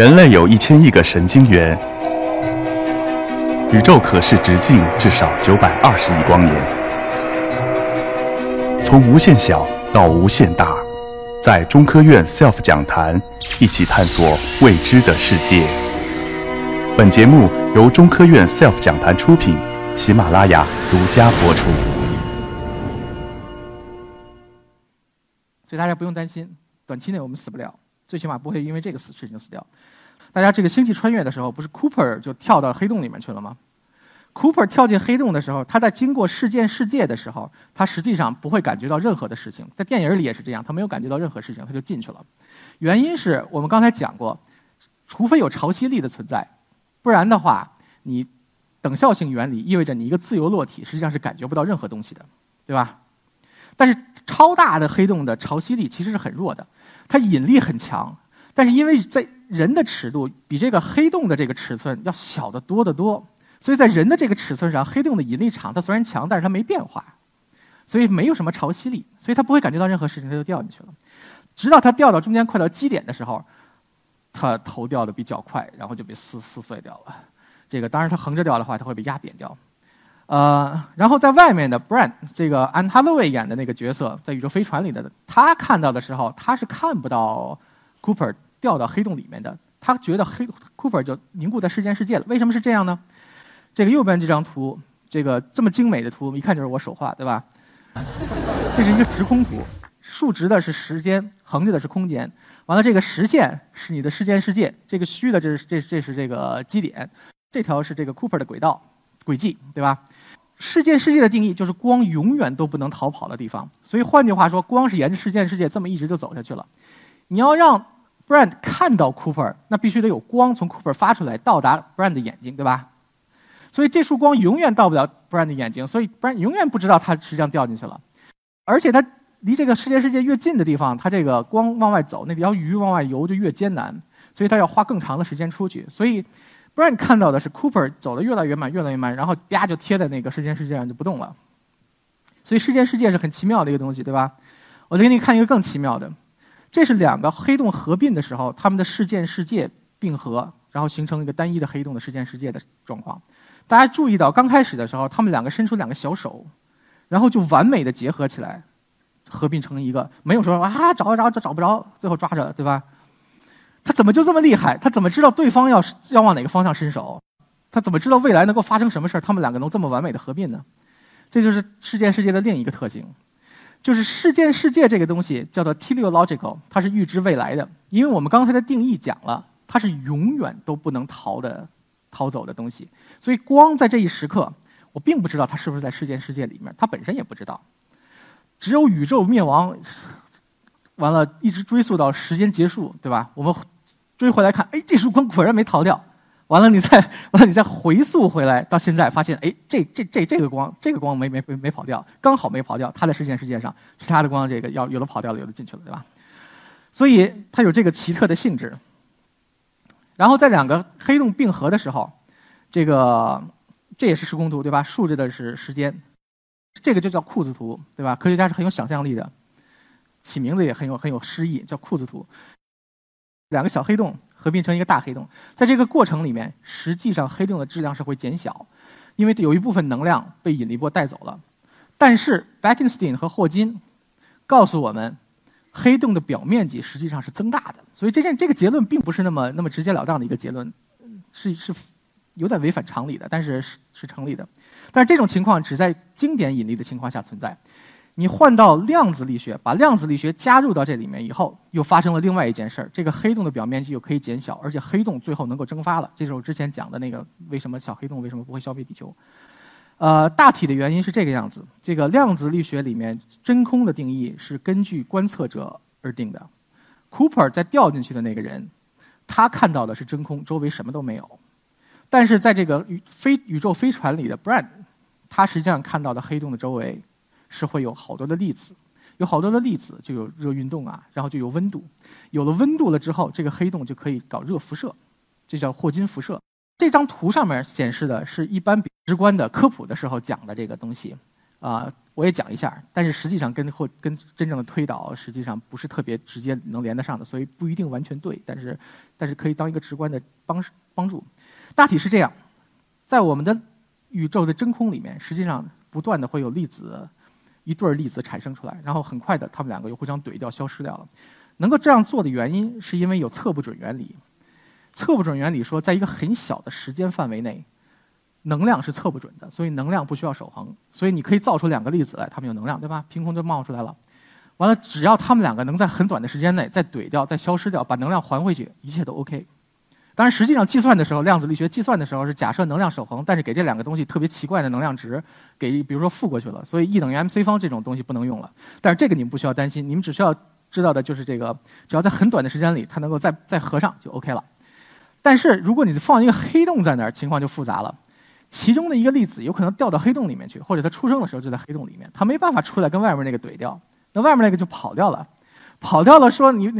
人类有一千亿个神经元，宇宙可视直径至少九百二十亿光年。从无限小到无限大，在中科院 SELF 讲坛一起探索未知的世界。本节目由中科院 SELF 讲坛出品，喜马拉雅独家播出。所以大家不用担心，短期内我们死不了，最起码不会因为这个死事情死掉。大家这个星际穿越的时候，不是 Cooper 就跳到黑洞里面去了吗？Cooper 跳进黑洞的时候，他在经过事件世界的时候，他实际上不会感觉到任何的事情。在电影里也是这样，他没有感觉到任何事情，他就进去了。原因是我们刚才讲过，除非有潮汐力的存在，不然的话，你等效性原理意味着你一个自由落体实际上是感觉不到任何东西的，对吧？但是超大的黑洞的潮汐力其实是很弱的，它引力很强，但是因为在人的尺度比这个黑洞的这个尺寸要小得多得多，所以在人的这个尺寸上，黑洞的引力场它虽然强，但是它没变化，所以没有什么潮汐力，所以它不会感觉到任何事情，它就掉进去了。直到它掉到中间快到基点的时候，它头掉的比较快，然后就被撕撕碎掉了。这个当然它横着掉的话，它会被压扁掉。呃，然后在外面的 Brand 这个 Anne Hathaway 演的那个角色，在宇宙飞船里的他看到的时候，他是看不到 Cooper。掉到黑洞里面的，他觉得黑 Cooper 就凝固在事件世界了。为什么是这样呢？这个右边这张图，这个这么精美的图，一看就是我手画，对吧？这是一个直空图，竖直的是时间，横着的是空间。完了，这个实线是你的事件世界，这个虚的这是这这是这个基点，这条是这个 Cooper 的轨道轨迹，对吧？事件世界的定义就是光永远都不能逃跑的地方。所以换句话说，光是沿着事件世界这么一直就走下去了。你要让 Brand 看到 Cooper，那必须得有光从 Cooper 发出来，到达 Brand 的眼睛，对吧？所以这束光永远到不了 Brand 的眼睛，所以 Brand 永远不知道他实际上掉进去了。而且他离这个世界世界越近的地方，他这个光往外走，那条鱼往外游就越艰难，所以他要花更长的时间出去。所以 Brand 看到的是 Cooper 走得越来越慢，越来越慢，然后啪就贴在那个事件世界上就不动了。所以事件世界是很奇妙的一个东西，对吧？我再给你看一个更奇妙的。这是两个黑洞合并的时候，它们的事件世界并合，然后形成一个单一的黑洞的事件世界的状况。大家注意到，刚开始的时候，它们两个伸出两个小手，然后就完美的结合起来，合并成一个，没有说啊找找找找不着，最后抓着，对吧？他怎么就这么厉害？他怎么知道对方要要往哪个方向伸手？他怎么知道未来能够发生什么事儿？他们两个能这么完美的合并呢？这就是事件世界的另一个特性。就是事件世界这个东西叫做 teleological，它是预知未来的。因为我们刚才的定义讲了，它是永远都不能逃的、逃走的东西。所以光在这一时刻，我并不知道它是不是在事件世界里面，它本身也不知道。只有宇宙灭亡，完了，一直追溯到时间结束，对吧？我们追回来看，哎，这束光果然没逃掉。完了，你再 完了，你再回溯回来，到现在发现，哎，这这这这个光，这个光没没没没跑掉，刚好没跑掉，它在事件世界上，其他的光这个要有的跑掉了，有的进去了，对吧？所以它有这个奇特的性质。然后在两个黑洞并合的时候，这个这也是时空图，对吧？竖着的是时间，这个就叫裤子图，对吧？科学家是很有想象力的，起名字也很有很有诗意，叫裤子图。两个小黑洞。合并成一个大黑洞，在这个过程里面，实际上黑洞的质量是会减小，因为有一部分能量被引力波带走了。但是 Bekenstein 和霍金告诉我们，黑洞的表面积实际上是增大的。所以这件这个结论并不是那么那么直截了当的一个结论，是是有点违反常理的，但是是是成立的。但是这种情况只在经典引力的情况下存在。你换到量子力学，把量子力学加入到这里面以后，又发生了另外一件事儿。这个黑洞的表面积又可以减小，而且黑洞最后能够蒸发了。这是我之前讲的那个为什么小黑洞为什么不会消灭地球。呃，大体的原因是这个样子。这个量子力学里面真空的定义是根据观测者而定的。Cooper 在掉进去的那个人，他看到的是真空，周围什么都没有。但是在这个宇飞宇宙飞船里的 Brand，他实际上看到的黑洞的周围。是会有好多的粒子，有好多的粒子就有热运动啊，然后就有温度，有了温度了之后，这个黑洞就可以搞热辐射，这叫霍金辐射。这张图上面显示的是一般直观的科普的时候讲的这个东西，啊，我也讲一下，但是实际上跟或跟真正的推导实际上不是特别直接能连得上的，所以不一定完全对，但是但是可以当一个直观的帮帮助。大体是这样，在我们的宇宙的真空里面，实际上不断的会有粒子一对儿粒子产生出来，然后很快的它们两个又互相怼掉消失掉了。能够这样做的原因是因为有测不准原理。测不准原理说，在一个很小的时间范围内。能量是测不准的，所以能量不需要守恒。所以你可以造出两个粒子来，它们有能量，对吧？凭空就冒出来了。完了，只要它们两个能在很短的时间内再怼掉、再消失掉，把能量还回去，一切都 OK。当然，实际上计算的时候，量子力学计算的时候是假设能量守恒，但是给这两个东西特别奇怪的能量值，给比如说负过去了，所以 E 等于 mc 方这种东西不能用了。但是这个你们不需要担心，你们只需要知道的就是这个，只要在很短的时间里它能够再再合上就 OK 了。但是如果你放一个黑洞在那儿，情况就复杂了。其中的一个粒子有可能掉到黑洞里面去，或者它出生的时候就在黑洞里面，它没办法出来跟外面那个怼掉，那外面那个就跑掉了，跑掉了说你，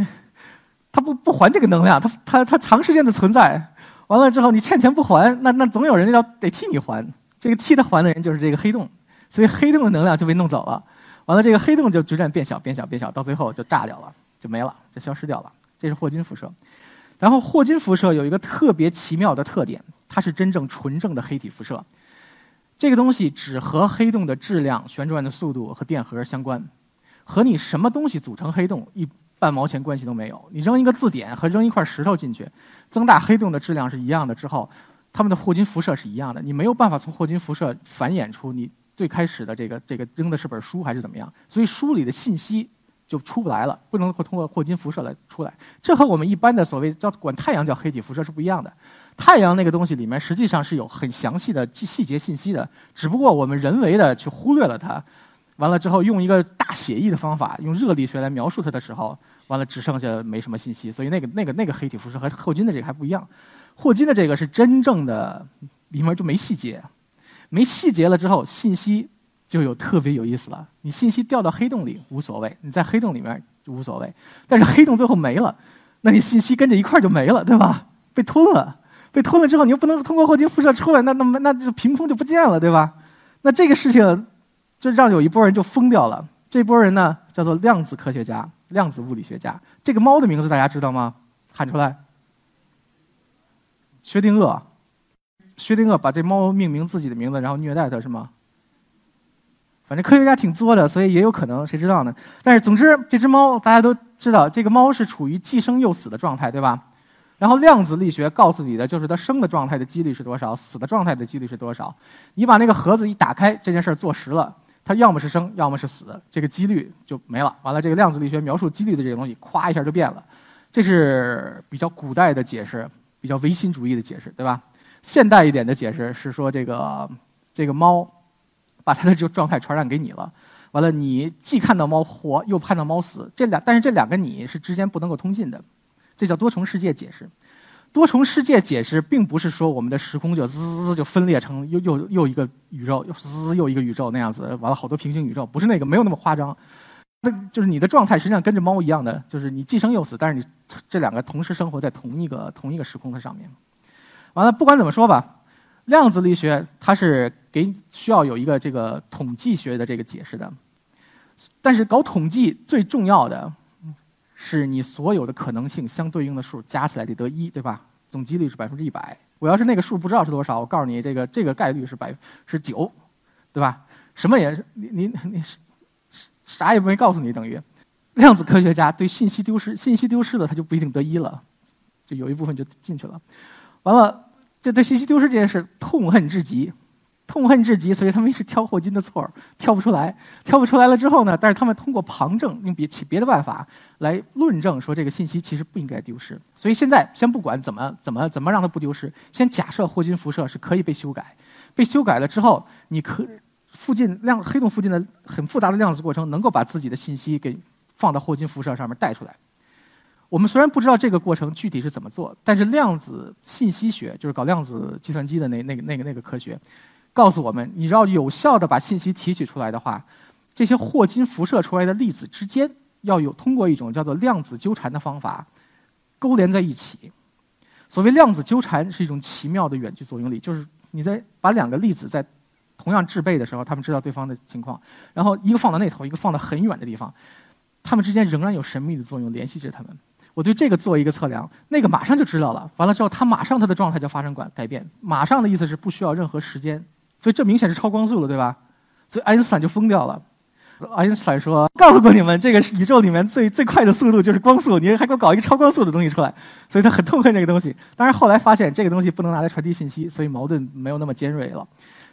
他不不还这个能量，他他他长时间的存在，完了之后你欠钱不还，那那总有人要得替你还，这个替他还的人就是这个黑洞，所以黑洞的能量就被弄走了，完了这个黑洞就逐渐变小变小变小，到最后就炸掉了，就没了，就消失掉了，这是霍金辐射。然后霍金辐射有一个特别奇妙的特点。它是真正纯正的黑体辐射，这个东西只和黑洞的质量、旋转的速度和电荷相关，和你什么东西组成黑洞一半毛钱关系都没有。你扔一个字典和扔一块石头进去，增大黑洞的质量是一样的之后，它们的霍金辐射是一样的。你没有办法从霍金辐射繁衍出你最开始的这个这个扔的是本书还是怎么样，所以书里的信息就出不来了，不能够通过霍金辐射来出来。这和我们一般的所谓叫管太阳叫黑体辐射是不一样的。太阳那个东西里面实际上是有很详细的细节信息的，只不过我们人为的去忽略了它。完了之后，用一个大写意的方法，用热力学来描述它的时候，完了只剩下没什么信息。所以那个那个那个黑体辐射和霍金的这个还不一样。霍金的这个是真正的里面就没细节，没细节了之后，信息就有特别有意思了。你信息掉到黑洞里无所谓，你在黑洞里面无所谓。但是黑洞最后没了，那你信息跟着一块就没了，对吧？被吞了。被吞了之后，你又不能通过霍金辐射出来，那那么那就凭空就不见了，对吧？那这个事情就让有一波人就疯掉了。这波人呢，叫做量子科学家、量子物理学家。这个猫的名字大家知道吗？喊出来。薛定谔。薛定谔把这猫命名自己的名字，然后虐待它，是吗？反正科学家挺作的，所以也有可能，谁知道呢？但是总之，这只猫大家都知道，这个猫是处于既生又死的状态，对吧？然后量子力学告诉你的就是它生的状态的几率是多少，死的状态的几率是多少。你把那个盒子一打开，这件事儿做实了，它要么是生，要么是死，这个几率就没了。完了，这个量子力学描述几率的这个东西，咵一下就变了。这是比较古代的解释，比较唯心主义的解释，对吧？现代一点的解释是说，这个这个猫把它的这个状态传染给你了。完了，你既看到猫活，又看到猫死，这两但是这两个你是之间不能够通信的。这叫多重世界解释。多重世界解释并不是说我们的时空就滋就分裂成又又又一个宇宙，又滋又一个宇宙那样子，完了好多平行宇宙，不是那个，没有那么夸张。那就是你的状态实际上跟着猫一样的，就是你既生又死，但是你这两个同时生活在同一个同一个时空的上面。完了，不管怎么说吧，量子力学它是给需要有一个这个统计学的这个解释的，但是搞统计最重要的。是你所有的可能性相对应的数加起来得得一，对吧？总几率是百分之一百。我要是那个数不知道是多少，我告诉你，这个这个概率是百是九，对吧？什么也是你你你是啥也没告诉你，等于量子科学家对信息丢失信息丢失了，他就不一定得一了，就有一部分就进去了。完了，这对信息丢失这件事痛恨至极。痛恨至极，所以他们一直挑霍金的错，挑不出来，挑不出来了之后呢？但是他们通过旁证，用别其别的办法来论证，说这个信息其实不应该丢失。所以现在先不管怎么怎么怎么让它不丢失，先假设霍金辐射是可以被修改，被修改了之后，你可附近量黑洞附近的很复杂的量子过程能够把自己的信息给放到霍金辐射上面带出来。我们虽然不知道这个过程具体是怎么做，但是量子信息学就是搞量子计算机的那那个那个那个科学。告诉我们，你要有效的把信息提取出来的话，这些霍金辐射出来的粒子之间要有通过一种叫做量子纠缠的方法勾连在一起。所谓量子纠缠是一种奇妙的远距作用力，就是你在把两个粒子在同样制备的时候，他们知道对方的情况，然后一个放到那头，一个放到很远的地方，他们之间仍然有神秘的作用联系着他们。我对这个做一个测量，那个马上就知道了。完了之后，他马上他的状态就发生改改变。马上的意思是不需要任何时间，所以这明显是超光速了，对吧？所以爱因斯坦就疯掉了。爱因斯坦说：“告诉过你们，这个宇宙里面最最快的速度就是光速，你还给我搞一个超光速的东西出来。”所以他很痛恨这个东西。当然后来发现这个东西不能拿来传递信息，所以矛盾没有那么尖锐了。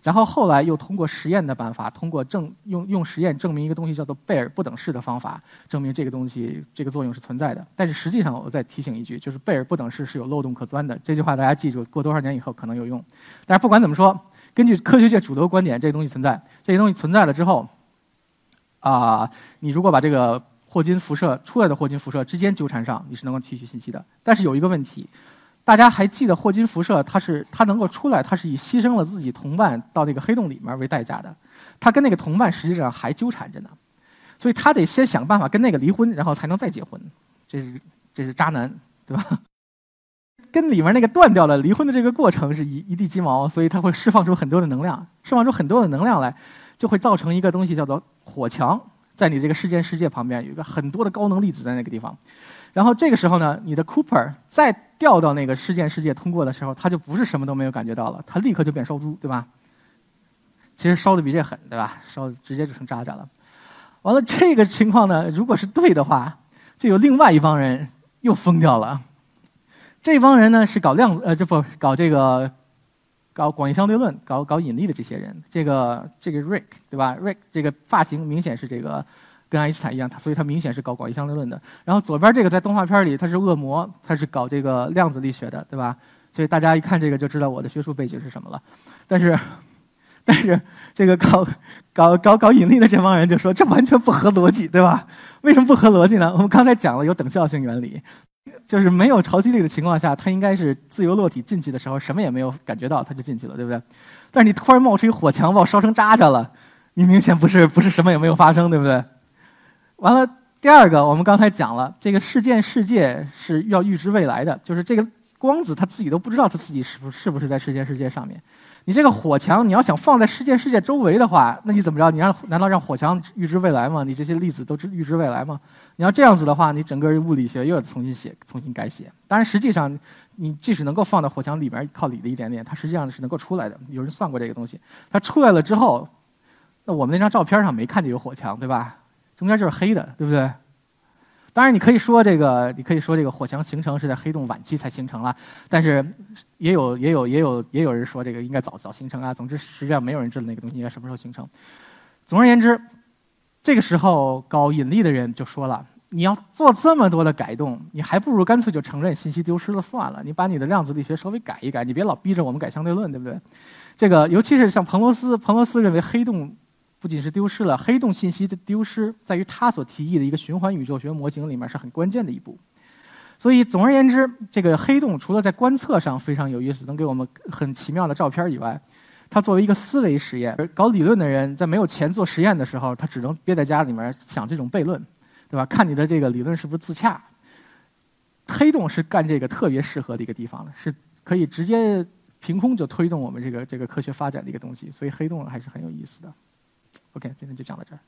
然后后来又通过实验的办法，通过证用用实验证明一个东西叫做贝尔不等式的方法，证明这个东西这个作用是存在的。但是实际上，我再提醒一句，就是贝尔不等式是有漏洞可钻的。这句话大家记住，过多少年以后可能有用。但是不管怎么说，根据科学界主流观点，这些东西存在。这些东西存在了之后，啊，你如果把这个霍金辐射出来的霍金辐射之间纠缠上，你是能够提取信息的。但是有一个问题。大家还记得霍金辐射？它是它能够出来，它是以牺牲了自己同伴到那个黑洞里面为代价的。他跟那个同伴实际上还纠缠着呢，所以他得先想办法跟那个离婚，然后才能再结婚。这是这是渣男，对吧？跟里面那个断掉了离婚的这个过程是一一地鸡毛，所以它会释放出很多的能量，释放出很多的能量来，就会造成一个东西叫做火墙，在你这个事件世界旁边有一个很多的高能粒子在那个地方。然后这个时候呢，你的 Cooper 再掉到那个事件世界通过的时候，它就不是什么都没有感觉到了，它立刻就变烧猪，对吧？其实烧的比这狠，对吧？烧直接就成渣渣了。完了，这个情况呢，如果是对的话，就有另外一帮人又疯掉了。这帮人呢是搞量子呃，这不搞这个搞广义相对论、搞搞引力的这些人。这个这个 Rick 对吧？Rick 这个发型明显是这个。跟爱因斯坦一样，他所以他明显是搞广义相对论的。然后左边这个在动画片里他是恶魔，他是搞这个量子力学的，对吧？所以大家一看这个就知道我的学术背景是什么了。但是，但是这个搞搞搞搞引力的这帮人就说这完全不合逻辑，对吧？为什么不合逻辑呢？我们刚才讲了有等效性原理，就是没有潮汐力的情况下，它应该是自由落体进去的时候什么也没有感觉到，它就进去了，对不对？但是你突然冒出一火墙把我烧成渣渣了，你明显不是不是什么也没有发生，对不对？完了，第二个，我们刚才讲了，这个事件世界是要预知未来的，就是这个光子他自己都不知道他自己是不是不是在事件世界上面。你这个火墙，你要想放在事件世界周围的话，那你怎么着？你让难道让火墙预知未来吗？你这些粒子都知预知未来吗？你要这样子的话，你整个物理学又要重新写、重新改写。当然，实际上你即使能够放到火墙里面靠里的一点点，它实际上是能够出来的。有人算过这个东西，它出来了之后，那我们那张照片上没看见有火墙，对吧？中间就是黑的，对不对？当然，你可以说这个，你可以说这个火墙形成是在黑洞晚期才形成了，但是也有也有也有也有人说这个应该早早形成啊。总之，实际上没有人知道那个东西应该什么时候形成。总而言之，这个时候搞引力的人就说了：你要做这么多的改动，你还不如干脆就承认信息丢失了算了。你把你的量子力学稍微改一改，你别老逼着我们改相对论，对不对？这个尤其是像彭罗斯，彭罗斯认为黑洞。不仅是丢失了黑洞信息的丢失，在于他所提议的一个循环宇宙学模型里面是很关键的一步。所以，总而言之，这个黑洞除了在观测上非常有意思，能给我们很奇妙的照片以外，它作为一个思维实验，搞理论的人在没有钱做实验的时候，他只能憋在家里面想这种悖论，对吧？看你的这个理论是不是自洽。黑洞是干这个特别适合的一个地方，是可以直接凭空就推动我们这个这个科学发展的一个东西，所以黑洞还是很有意思的。OK，今天就讲到这儿。